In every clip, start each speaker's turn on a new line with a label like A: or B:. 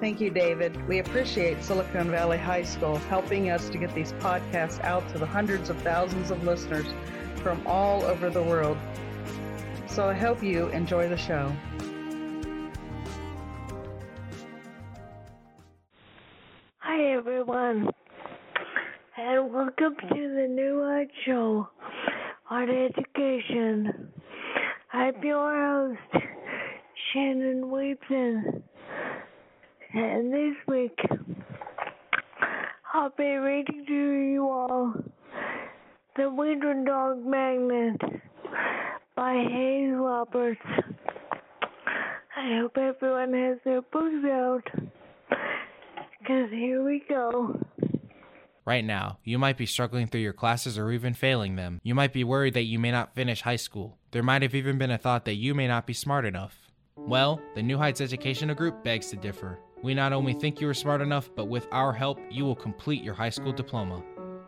A: Thank you, David. We appreciate Silicon Valley High School helping us to get these podcasts out to the hundreds of thousands of listeners from all over the world. So I hope you enjoy the show.
B: Hi, everyone, and welcome to the New Heights Show on Education. I'm your host, Shannon Williamson, and this week I'll be reading to you all The Wiener Dog Magnet by Hayes Roberts. I hope everyone has their books out. Because here we go.
C: Right now, you might be struggling through your classes or even failing them. You might be worried that you may not finish high school. There might have even been a thought that you may not be smart enough. Well, the New Heights Educational Group begs to differ. We not only think you are smart enough, but with our help, you will complete your high school diploma.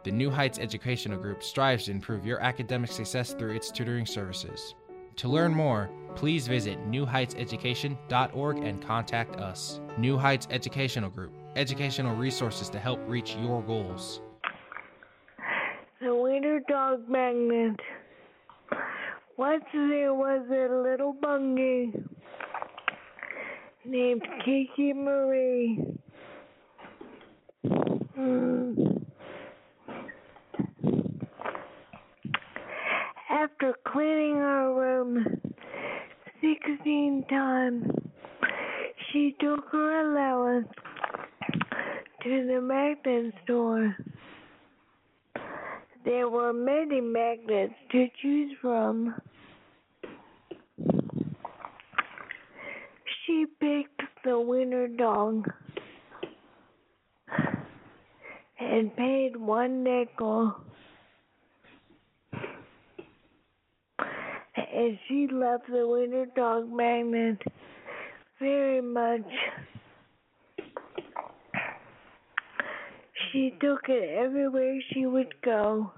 C: The New Heights Educational Group strives to improve your academic success through its tutoring services. To learn more, please visit newheightseducation.org and contact us. New Heights Educational Group, educational resources to help reach your goals.
B: The Wiener Dog Magnet. Once there was a little bungie named Kiki Marie. Hmm. After cleaning her room 16 times, she took her allowance to the magnet store. There were many magnets to choose from. She picked the Wiener Dog and paid one nickel. And she loved the Wiener Dog magnet very much. She took it everywhere she would go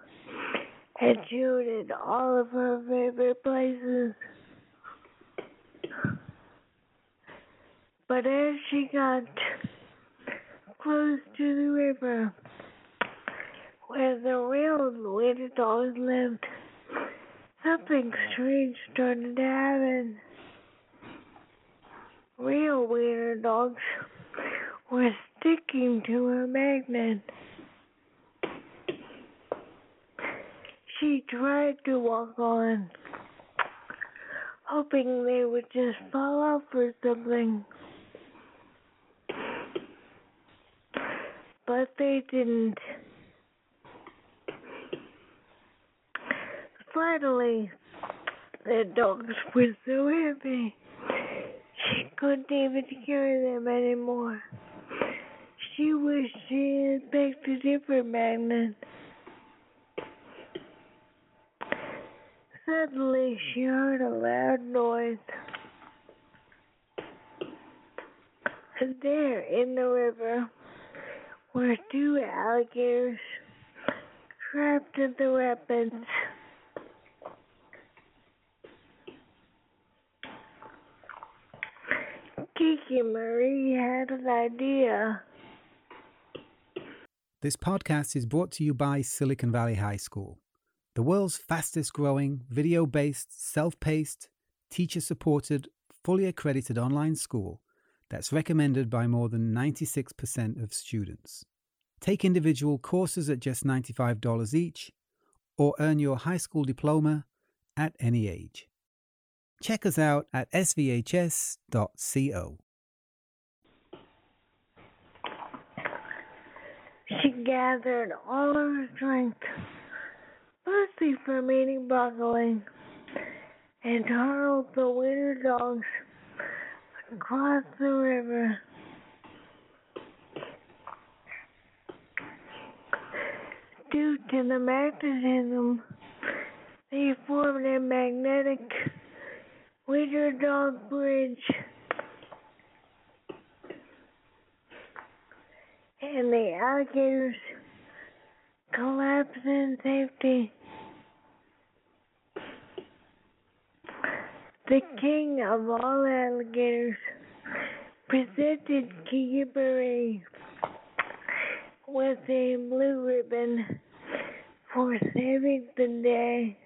B: and showed it all of her favorite places. But as she got close to the river where the real Wiener dogs lived, something strange started to happen. Real Wiener dogs were sticking to her magnet. She tried to walk on, hoping they would just fall off or something. But they didn't. Finally, the dogs were so heavy she couldn't even carry them anymore. She wished she had picked a different magnet. Suddenly, she heard a loud noise. There, in the river, were two alligators trapped in the rapids. Kiki Marie had an idea.
D: This podcast is brought to you by Silicon Valley High School, the world's fastest growing, video based, self paced, teacher supported, fully accredited online school that's recommended by more than 96% of students. Take individual courses at just $95 each, or earn your high school diploma at any age. Check us out at svhs.co.
B: She gathered all her strength, mostly from eating broccoli, and hurled the Wiener dogs Cross the river. Due to the magnetism, they formed a magnetic Wiener Dog Bridge. And the alligators collapsed in safety. The king of all alligators presented Kiki Marie with a blue ribbon for saving the day.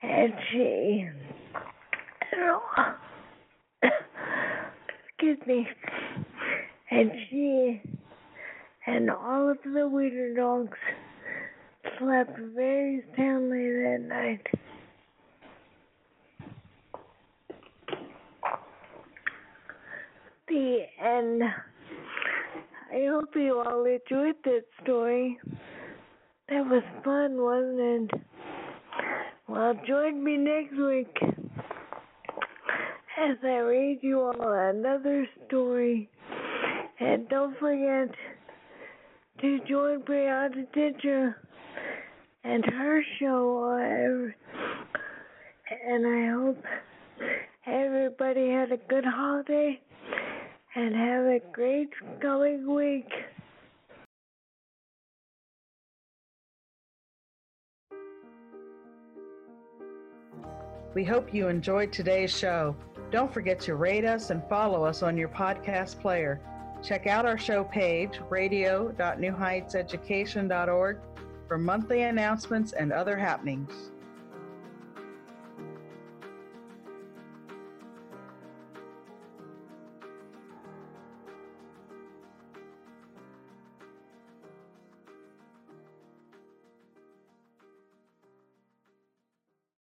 B: And she, excuse me, and she and all of the Wiener dogs slept very soundly that night. The end. I hope you all enjoyed that story. That was fun, wasn't it? Well, join me next week as I read you all another story. And don't forget to join Brianna Ditcher and her show. And I hope everybody had a good holiday and have a great coming week.
A: We hope you enjoyed today's show. Don't forget to rate us and follow us on your podcast player. Check out our show page, radio.newheightseducation.org, for monthly announcements and other happenings.